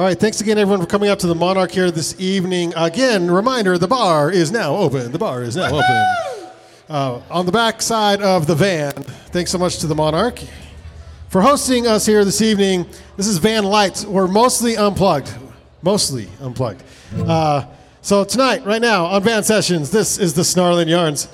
All right, thanks again, everyone, for coming out to the Monarch here this evening. Again, reminder the bar is now open. The bar is now open. Uh, on the back side of the van. Thanks so much to the Monarch for hosting us here this evening. This is Van Lights. We're mostly unplugged. Mostly unplugged. Uh, so, tonight, right now, on Van Sessions, this is the Snarling Yarns.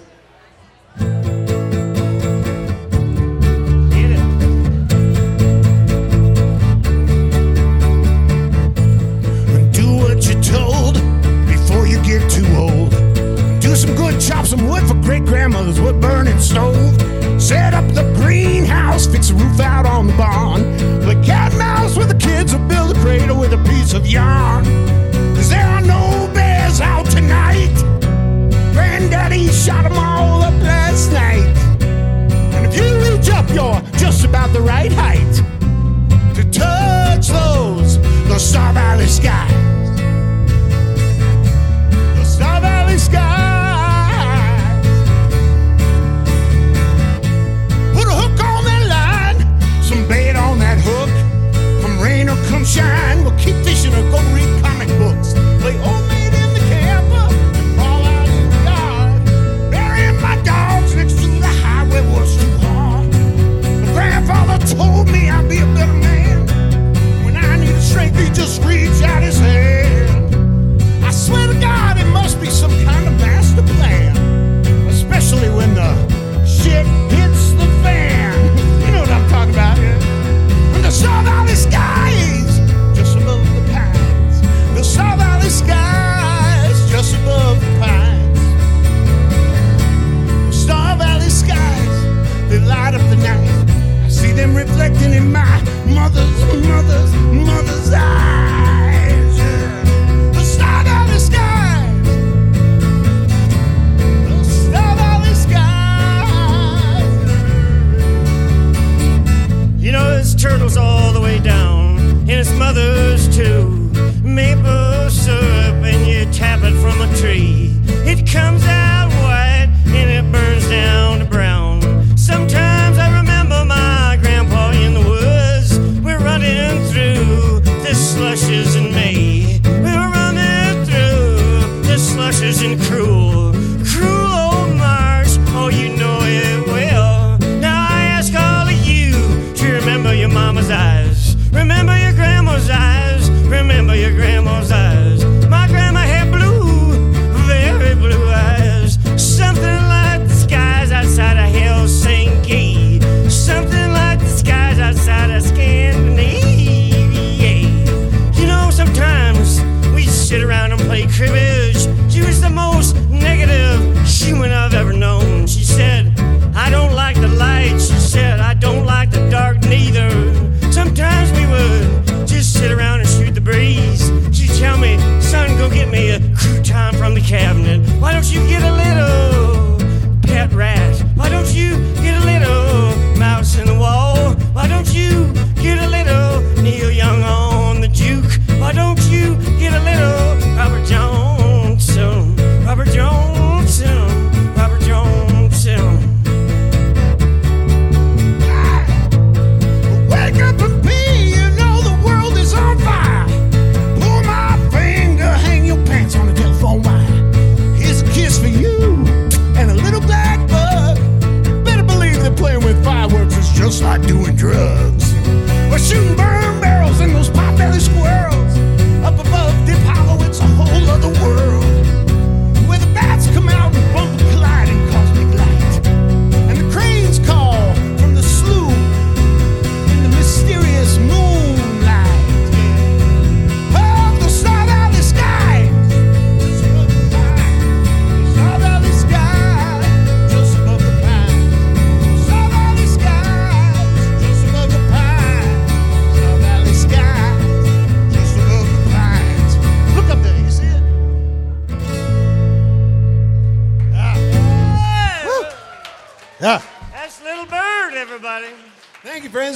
some wood for great grandmother's wood burning stove. Set up the breeze.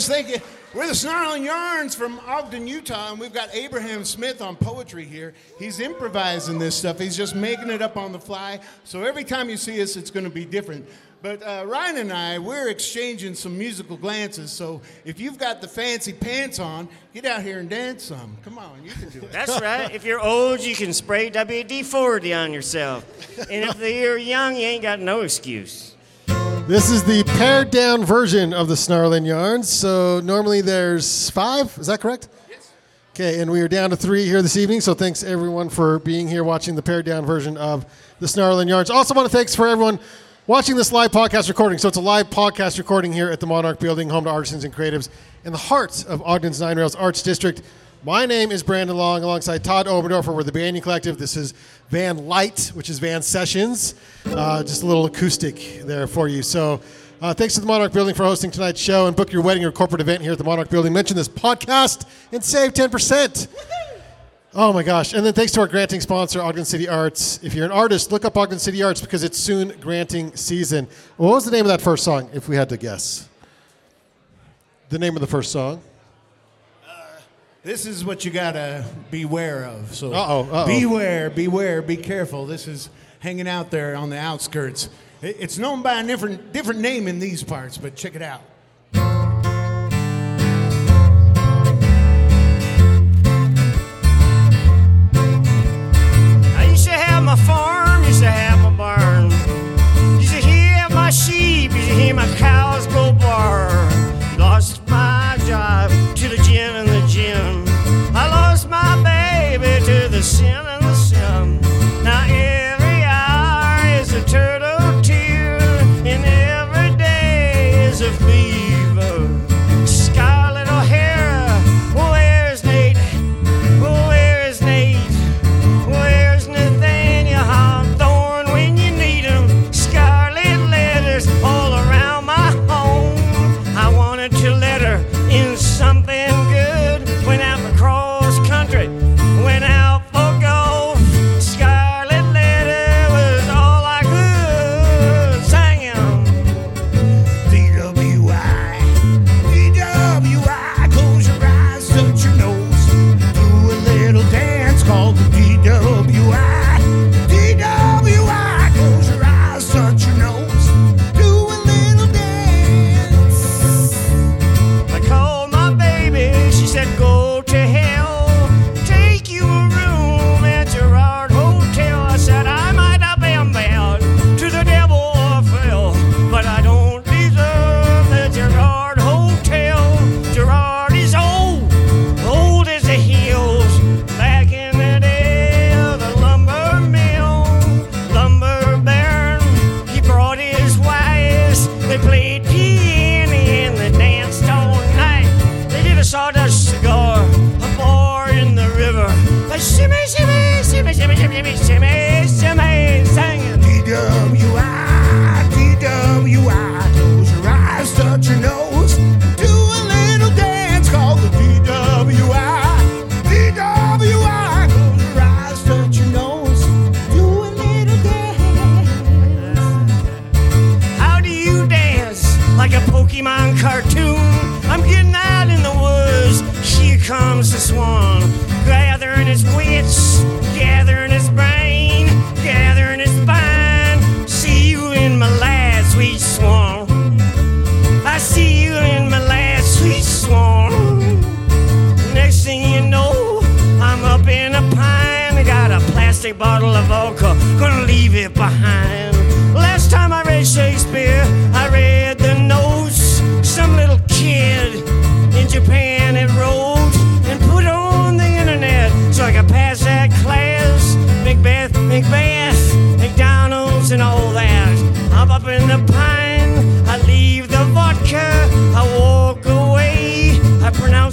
just thinking, we're the Snarling Yarns from Ogden, Utah, and we've got Abraham Smith on poetry here. He's improvising this stuff, he's just making it up on the fly. So every time you see us, it's going to be different. But uh, Ryan and I, we're exchanging some musical glances. So if you've got the fancy pants on, get out here and dance some. Come on, you can do it. That's right. If you're old, you can spray WD 40 on yourself. And if you're young, you ain't got no excuse. This is the pared down version of the Snarling Yarns. So normally there's five. Is that correct? Yes. Okay, and we are down to three here this evening. So thanks everyone for being here watching the pared down version of the Snarling Yarns. Also want to thanks for everyone watching this live podcast recording. So it's a live podcast recording here at the Monarch Building, home to artisans and creatives in the heart of Ogden's Nine Rails Arts District. My name is Brandon Long, alongside Todd Oberndorfer. We're the Banyan Collective. This is Van Light, which is Van Sessions. Uh, just a little acoustic there for you. So, uh, thanks to the Monarch Building for hosting tonight's show and book your wedding or corporate event here at the Monarch Building. Mention this podcast and save 10%. Oh my gosh. And then thanks to our granting sponsor, Ogden City Arts. If you're an artist, look up Ogden City Arts because it's soon granting season. What was the name of that first song, if we had to guess? The name of the first song? This is what you gotta beware of. So Uh-oh, uh-oh. beware, beware, be careful. This is hanging out there on the outskirts. It's known by a different different name in these parts, but check it out. I used to have my farm, used to have my barn. Used to hear my sheep, used to hear my cows go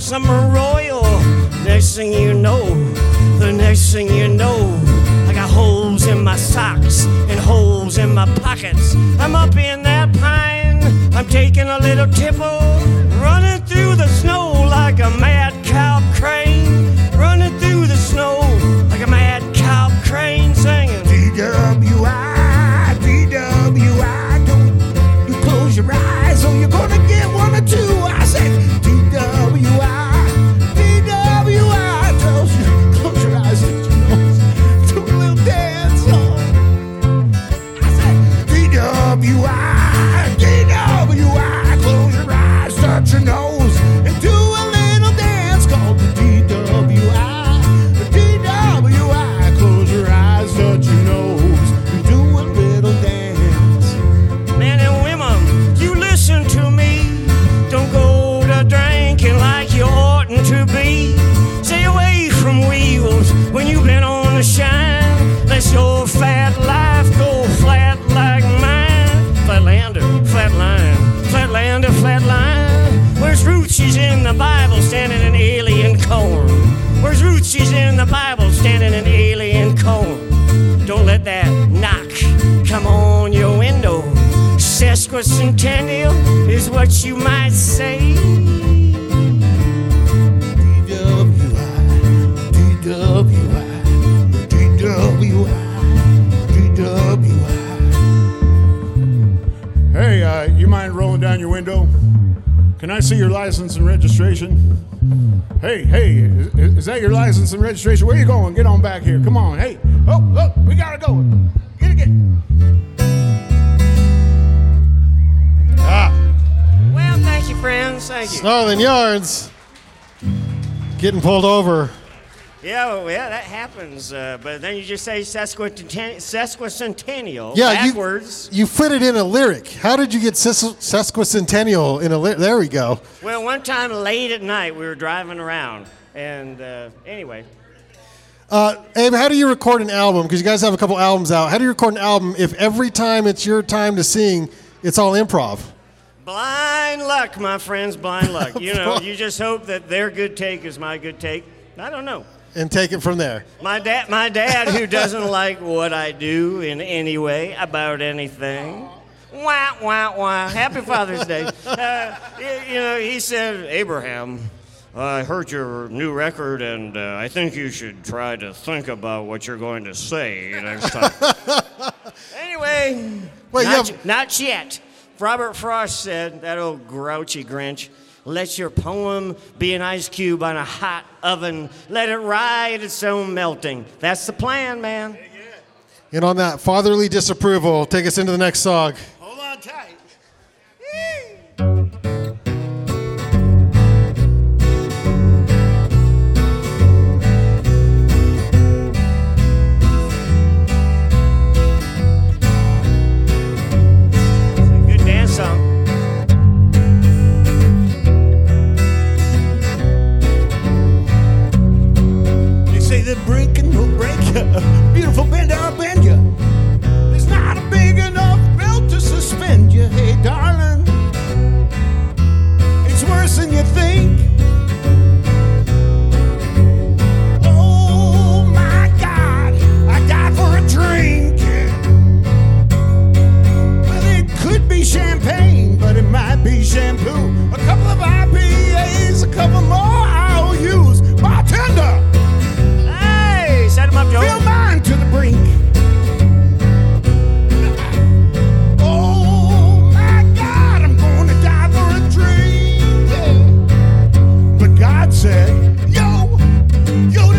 A royal. Next thing you know, the next thing you know, I got holes in my socks and holes in my pockets. I'm up in that pine. I'm taking a little tipple, running through the snow like a mad Sesquicentennial is what you might say. Hey, uh, you mind rolling down your window? Can I see your license and registration? Hey, hey, is, is that your license and registration? Where you going? Get on back here. Come on. Hey, oh, look, we gotta go. Get it, get. Friends. Thank you. Snarling Yards getting pulled over. Yeah, well, yeah, that happens. Uh, but then you just say sesquicentennial, sesquicentennial Yeah, you- backwards. You fit it in a lyric. How did you get ses- sesquicentennial in a lyric? There we go. Well, one time late at night, we were driving around, and uh, anyway, Uh, Abe, how do you record an album? Because you guys have a couple albums out. How do you record an album if every time it's your time to sing, it's all improv? Blind luck, my friends, blind luck. You know, you just hope that their good take is my good take. I don't know. And take it from there. My dad, my dad, who doesn't like what I do in any way about anything. Wah wah wah. Happy Father's Day. Uh, you, you know, he said, Abraham, I heard your new record, and uh, I think you should try to think about what you're going to say next time. anyway, Wait, you not, have- not yet. Robert Frost said, that old grouchy Grinch, let your poem be an ice cube on a hot oven. Let it ride its own melting. That's the plan, man. And on that fatherly disapproval, take us into the next song. Hold on tight. Breaking will break you. Beautiful bend, I'll God said, Yo, yodelay,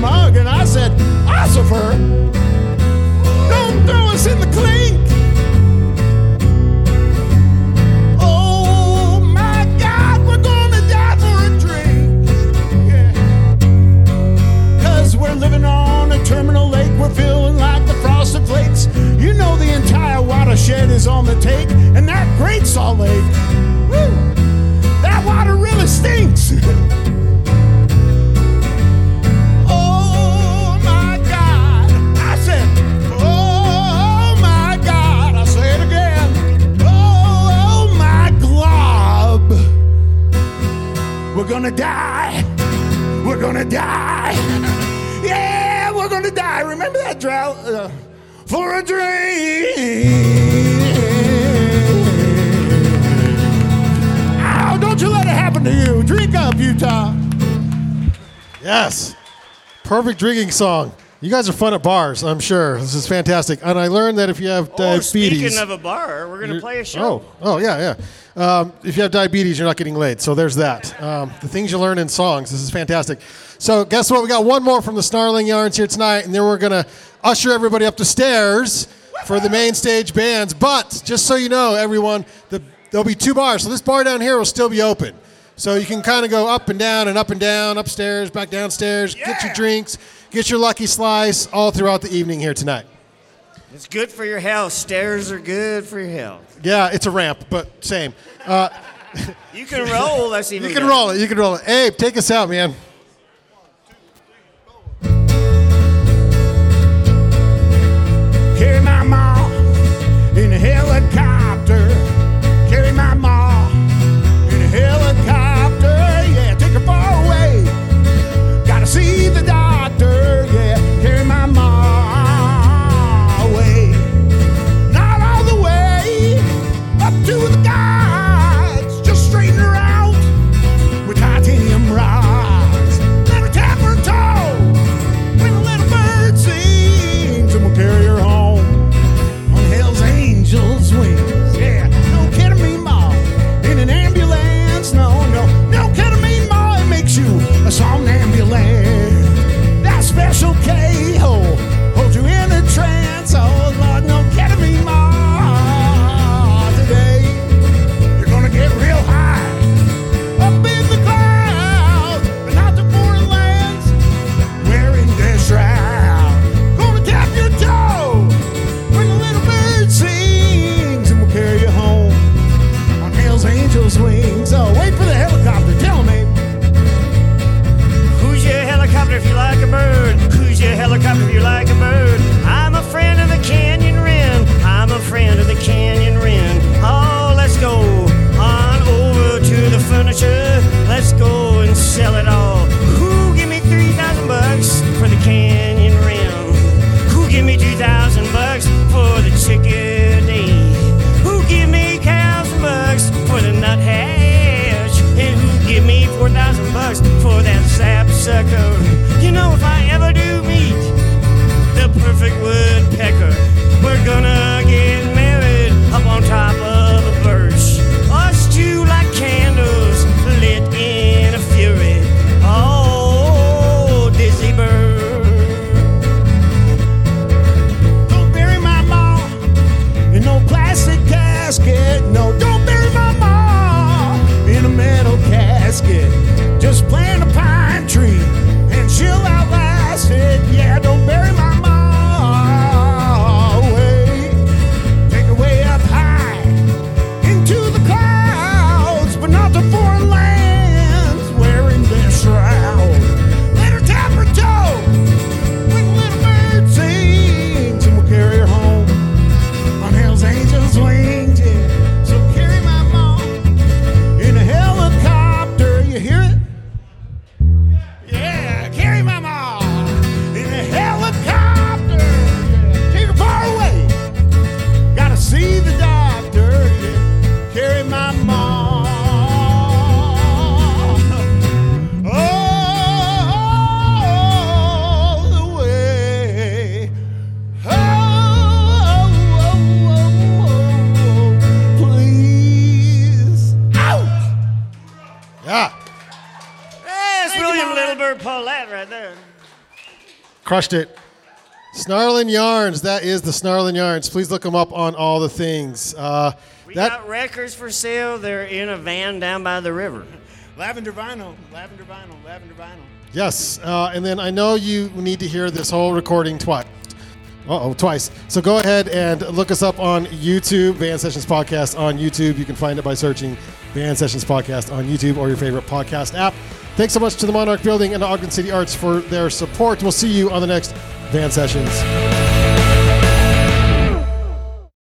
mug. And I said, Ossifer, don't throw us in the clink. Oh my God, we're gonna die for a drink. Yeah. We're living on a terminal lake. We're feeling like the flakes. You know the entire watershed is on the take. And that Great Salt Lake, woo, that water really stinks. gonna die. We're gonna die. Yeah, we're gonna die. Remember that drought? Uh, for a drink. Ow, don't you let it happen to you. Drink up, Utah. Yes. Perfect drinking song. You guys are fun at bars, I'm sure. This is fantastic. And I learned that if you have Oh, diabetes. speaking of a bar, we're gonna play a show. Oh, oh yeah, yeah. Um, if you have diabetes, you're not getting laid. So there's that. Um, the things you learn in songs. This is fantastic. So guess what? We got one more from the Snarling Yarns here tonight, and then we're gonna usher everybody up the stairs for the main stage bands. But just so you know, everyone, the, there'll be two bars. So this bar down here will still be open. So you can kind of go up and down and up and down, upstairs, back downstairs, get your drinks, get your lucky slice all throughout the evening here tonight. It's good for your health. Stairs are good for your health. Yeah, it's a ramp, but same. Uh, You can roll. That's even. You can better. roll it. You can roll it. Abe, take us out, man. Carry my ma in a helicopter. Crushed it. Snarling Yarns. That is the Snarling Yarns. Please look them up on all the things. Uh, We that got records for sale. They're in a van down by the river. Lavender vinyl, lavender vinyl, lavender vinyl. yes, uh, and then I know you need to hear this whole recording twice. Uh oh, twice. So go ahead and look us up on YouTube, Van Sessions Podcast on YouTube. You can find it by searching Van Sessions Podcast on YouTube or your favorite podcast app. Thanks so much to the Monarch Building and Ogden City Arts for their support. We'll see you on the next Van Sessions.